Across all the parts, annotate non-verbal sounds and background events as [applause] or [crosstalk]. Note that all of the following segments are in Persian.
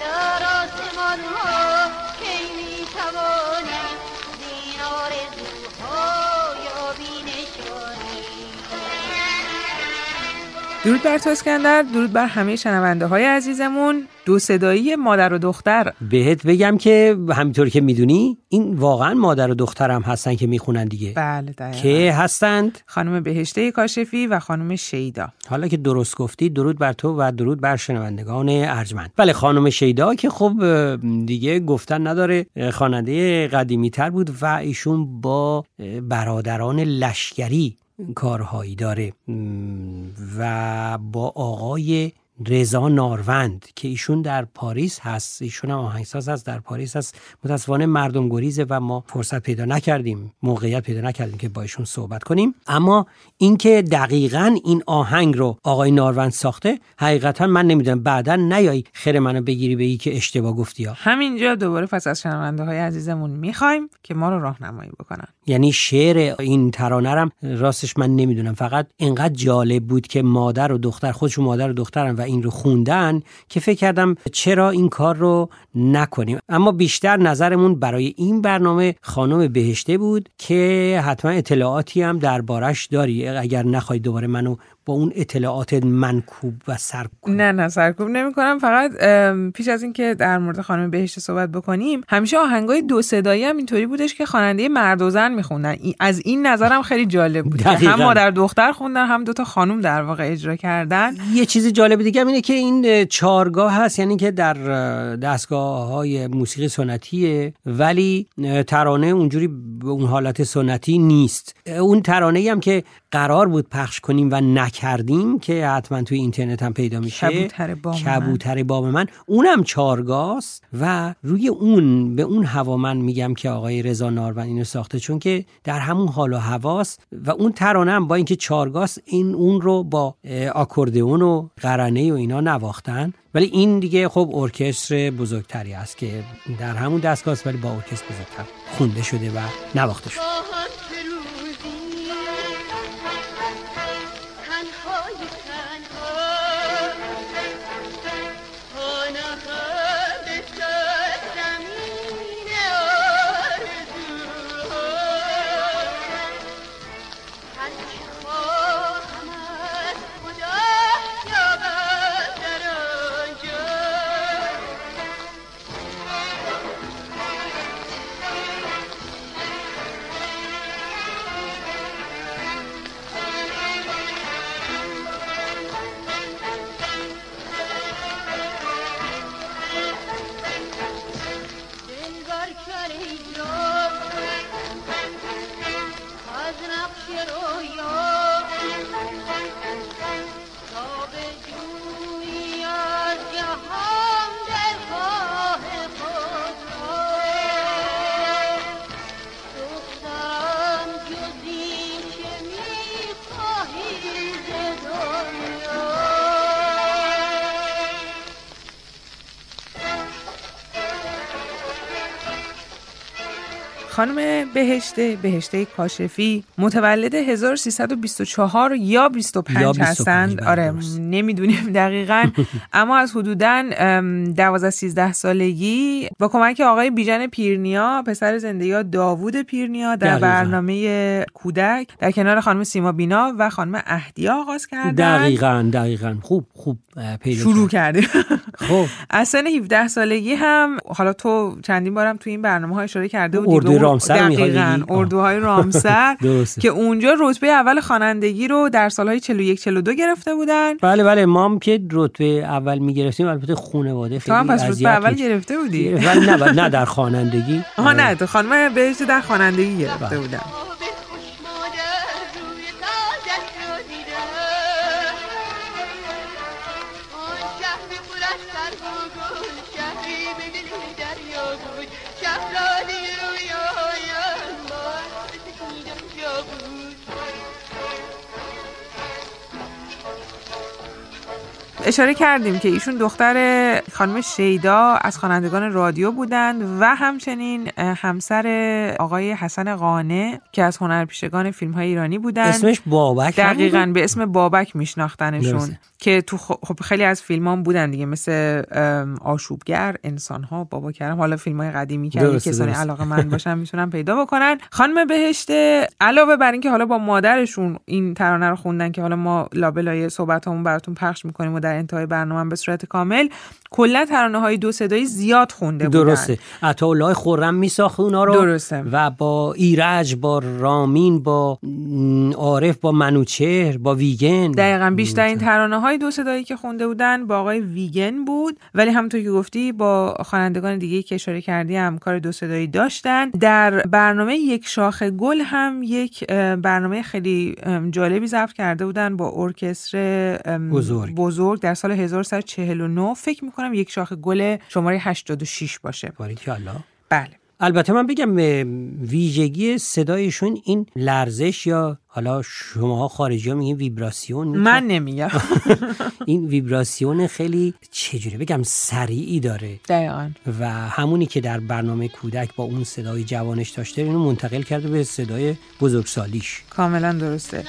در آسمان ها درود بر تو اسکندر درود بر همه شنونده های عزیزمون. دو صدایی مادر و دختر. بهت بگم که همینطور که می‌دونی این واقعا مادر و دخترم هستن که می‌خونن دیگه. بله دقیقا. که هستند؟ خانم بهشته کاشفی و خانم شیدا. حالا که درست گفتی درود بر تو و درود بر شنوندگان ارجمند. بله خانم شیدا که خب دیگه گفتن نداره خواننده قدیمی تر بود و ایشون با برادران لشکری کارهایی داره. و با آقای رضا ناروند که ایشون در پاریس هست ایشون هم آهنگساز هست در پاریس هست. متاسفانه مردم گریزه و ما فرصت پیدا نکردیم موقعیت پیدا نکردیم که با ایشون صحبت کنیم. اما اینکه دقیقا این آهنگ رو آقای ناروند ساخته حقیقتا من نمی‌دونم. بعدا نیای خیر منو بگیری به که اشتباه گفتی ها. همینجا دوباره پس از شنونده های عزیزمون می‌خوایم که ما رو راهنمایی بکنن. یعنی شعر این ترانه راستش من نمی‌دونم. فقط اینقدر جالب بود که مادر و دختر خودشون مادر و دخترن و این رو خوندن که فکر کردم چرا این کار رو نکنیم. اما بیشتر نظرمون برای این برنامه خانم بهشته بود که حتما اطلاعاتی هم دربارش داری اگر نخوای دوباره منو با اون اطلاعات منکوب و سرکوب؟ نه نه سرکوب نمی کنم فقط پیش از اینکه در مورد خانم بهشت صحبت بکنیم همیشه آهنگای دو صدایی هم اینطوری بودش که خواننده مرد و زن میخوندن. از این نظرم خیلی جالب بود دقیقاً. هم مادر دختر خوندن هم دوتا خانم در واقع اجرا کردن. یه چیز جالب دیگه هم اینه که این اه، چارگاه هست یعنی که در اه، دستگاه های موسیقی سنتیه ولی ترانه اونجوری به اون حالت سنتی نیست. اون ترانه هم که قرار بود پخش کنیم و نکردیم که حتما توی اینترنت هم پیدا میشه. کبوتر بام من. کبوتر بام من. اونم چارگاست و روی اون به اون هوا من میگم که آقای رضا ناروند اینو ساخته چون که در همون حال و هواست و اون ترانه هم با اینکه چارگاست این اون رو با آکوردئون و قرنه و اینا نواختن. ولی این دیگه خب ارکستر بزرگتری است که در همون دستگاه ولی با ارکستر بزرگتر خونده شده و نواخته شده. oh, you can, oh. خانم بهشته بهشته کاشفی متولد 1324 یا 25 یا 25 هستند بله، آره. نمی‌دونیم دقیقا [laughs] اما از حدودا 12 13 سالگی با کمک آقای بیژن پیرنیا پسر زنده داوود پیرنیا در دقیقاً. برنامه کودک در کنار خانم سیما بینا و خانم اهدیا آغاز کردن دقیقا دقیقا خوب خوب پیدا شروع کرد. کردیم خب از سن 17 سالگی هم حالا تو چندین بارم تو این برنامه ها اشاره کرده بودی رامسر دقیقاً. اردوهای رامسر. [laughs] که اونجا رتبه اول خوانندگی رو در سالهای 41 42 گرفته بودن بله بله ما هم که رتبه اول می‌گرفتیم البته خانواده تو خیلی هم پس رتبه اول. گرفته بودی ولی نه نه در خوانندگی آها نه تو خانم بهشت در خوانندگی گرفته بله. بودن اشاره کردیم که ایشون دختر خانم شیدا از خوانندگان رادیو بودند و همچنین همسر آقای حسن قانه که از هنرپیشگان فیلم های ایرانی بودند اسمش بابک دقیقا؟ به اسم بابک میشناختنشون درسته. که تو خب خیلی از فیلم هم بودن دیگه مثل آشوبگر انسان ها بابا کرم حالا فیلم های قدیمی که کسانی. علاقه من [laughs] باشن می‌تونن پیدا بکنن خانم بهشته علاوه بر اینکه حالا با مادرشون این ترانه رو خوندن که حالا ما لابلای صحبت همون براتون پخش می‌کنیم و در انتهای برنامه به صورت کامل کلا ترانه های دو صدایی زیاد خونده بودن. درسته. عطاالله خرم میساخت اونا رو. درسته. و با ایرج با رامین با عارف با منوچهر با ویگن. دقیقا بیشترین ترانه های دو صدایی که خونده بودن با آقای ویگن بود. ولی همونطور که گفتی با خوانندگان دیگه که اشاره کردی هم کار دو صدایی داشتن. در برنامه یک شاخ گل هم یک برنامه خیلی جالبی ضبط کرده بودن با ارکستر بزرگ. بزرگ. در سال 1349 فکر می‌کنم یک شاخ گل شماره 86 باشه. باریکلا بله. البته من بگم ویژگی صدایشون این لرزش یا حالا شماها خارجی ها میگین ویبراسیون من نمیگم. [laughs] این ویبراسیون خیلی چجوری بگم سریعی داره. دقیقا. و همونی که در برنامه کودک با اون صدای جوانش داشته اینو منتقل کرده به صدای بزرگسالیش. کاملا درسته.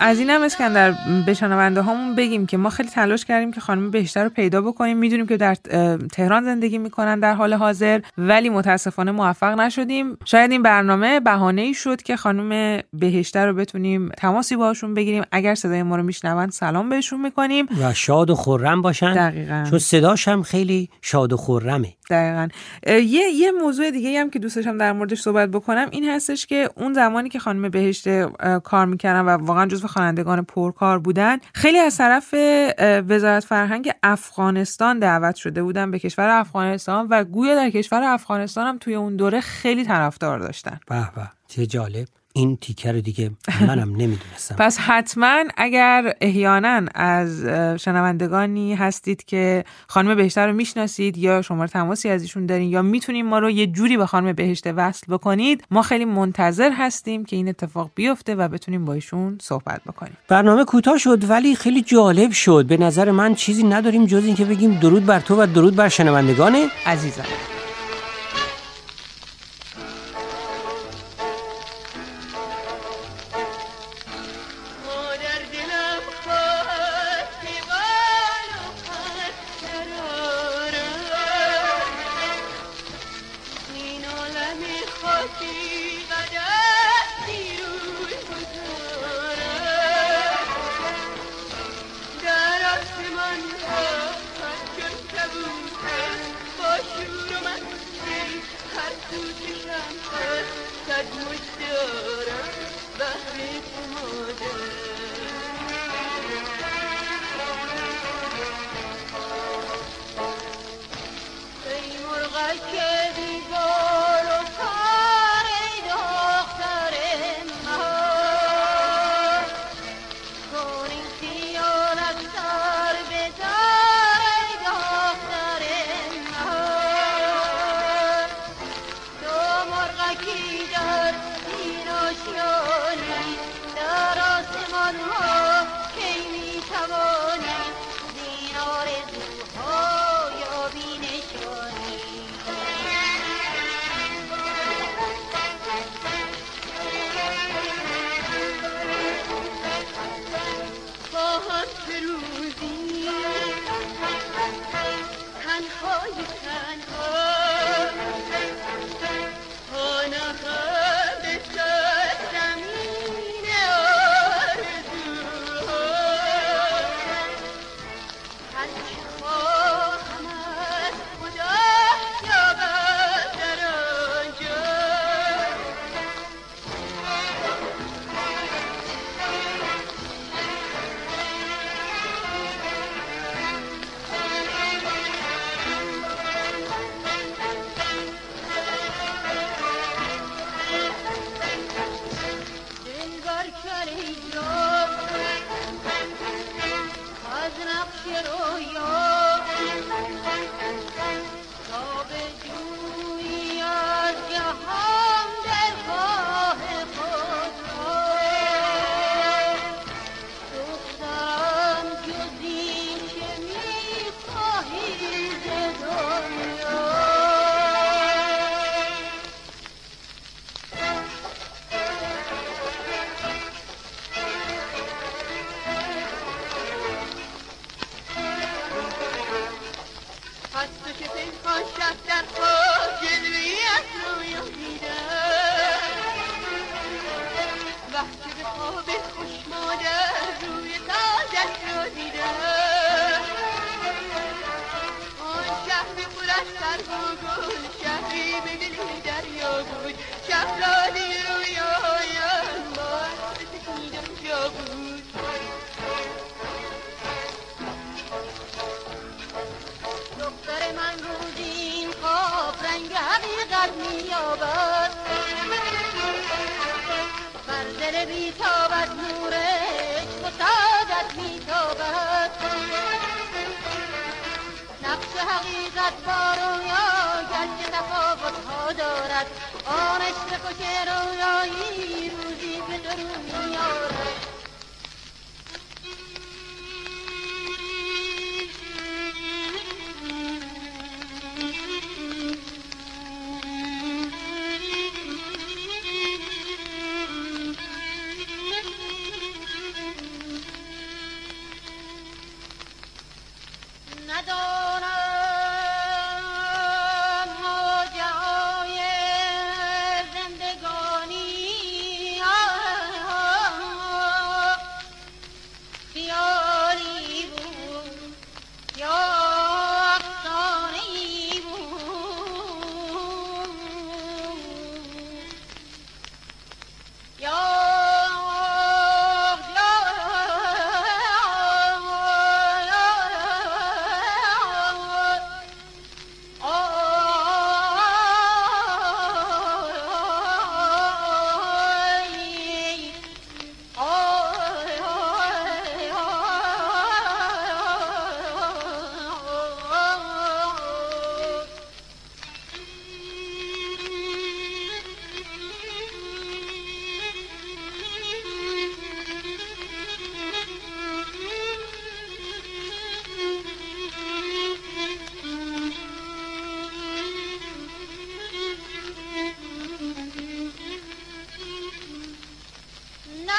از اینم اسکندر به شنونده هامون بگیم که ما خیلی تلاش کردیم که خانم بهشته رو پیدا بکنیم. می‌دونیم که در تهران زندگی می‌کنن در حال حاضر ولی متاسفانه موفق نشدیم. شاید این برنامه بهانه ای شد که خانم بهشته رو بتونیم تماسی باشون بگیریم. اگر صدای ما رو میشنون سلام بهشون می‌کنیم. و شاد و خورم باشن. دقیقاً. چون صداش هم خیلی شاد و خورمه دقیقا. یه یه موضوع دیگه هم که دوست در موردش صحبت بکنم این هستش که اون زمانی که خانم بهشته اه، کار می‌کردن و واقعا جزو خوانندگان پرکار بودن خیلی از طرف وزارت فرهنگ افغانستان دعوت شده بودن به کشور افغانستان و گویا در کشور افغانستان هم توی اون دوره خیلی طرفدار داشتن. به. چه جالب. این تیکه رو دیگه منم نمی‌دونستم. پس حتما اگر احیانا از شنوندگانی هستید که خانم بهشته رو می‌شناسید یا شماره تماسی از ایشون دارین یا می‌تونیم ما رو یه جوری به خانم بهشته وصل بکنید ما خیلی منتظر هستیم که این اتفاق بیفته و بتونیم با ایشون صحبت بکنیم. برنامه کوتاه شد ولی خیلی جالب شد. به نظر من چیزی نداریم جز اینکه بگیم درود بر تو و درود بر شنوندگان عزیزم غم خاکی و دست بیرون بزارم در آسمان ها پس کبوت است با شور و مستی هر سو چشم هست صد مشت دارم بهر تو مادر ای شخصت با جلویت روی خلوت مییابد. بر دل بیتابد نورش فتادت میتابد. نقش حقیقت با رویا گنج تفاوت ها دارد. آنش به خوش رویایی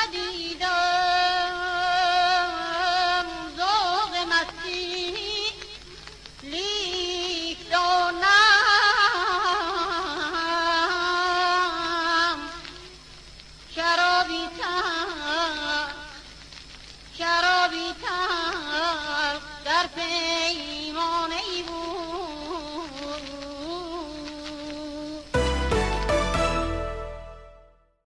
I don't.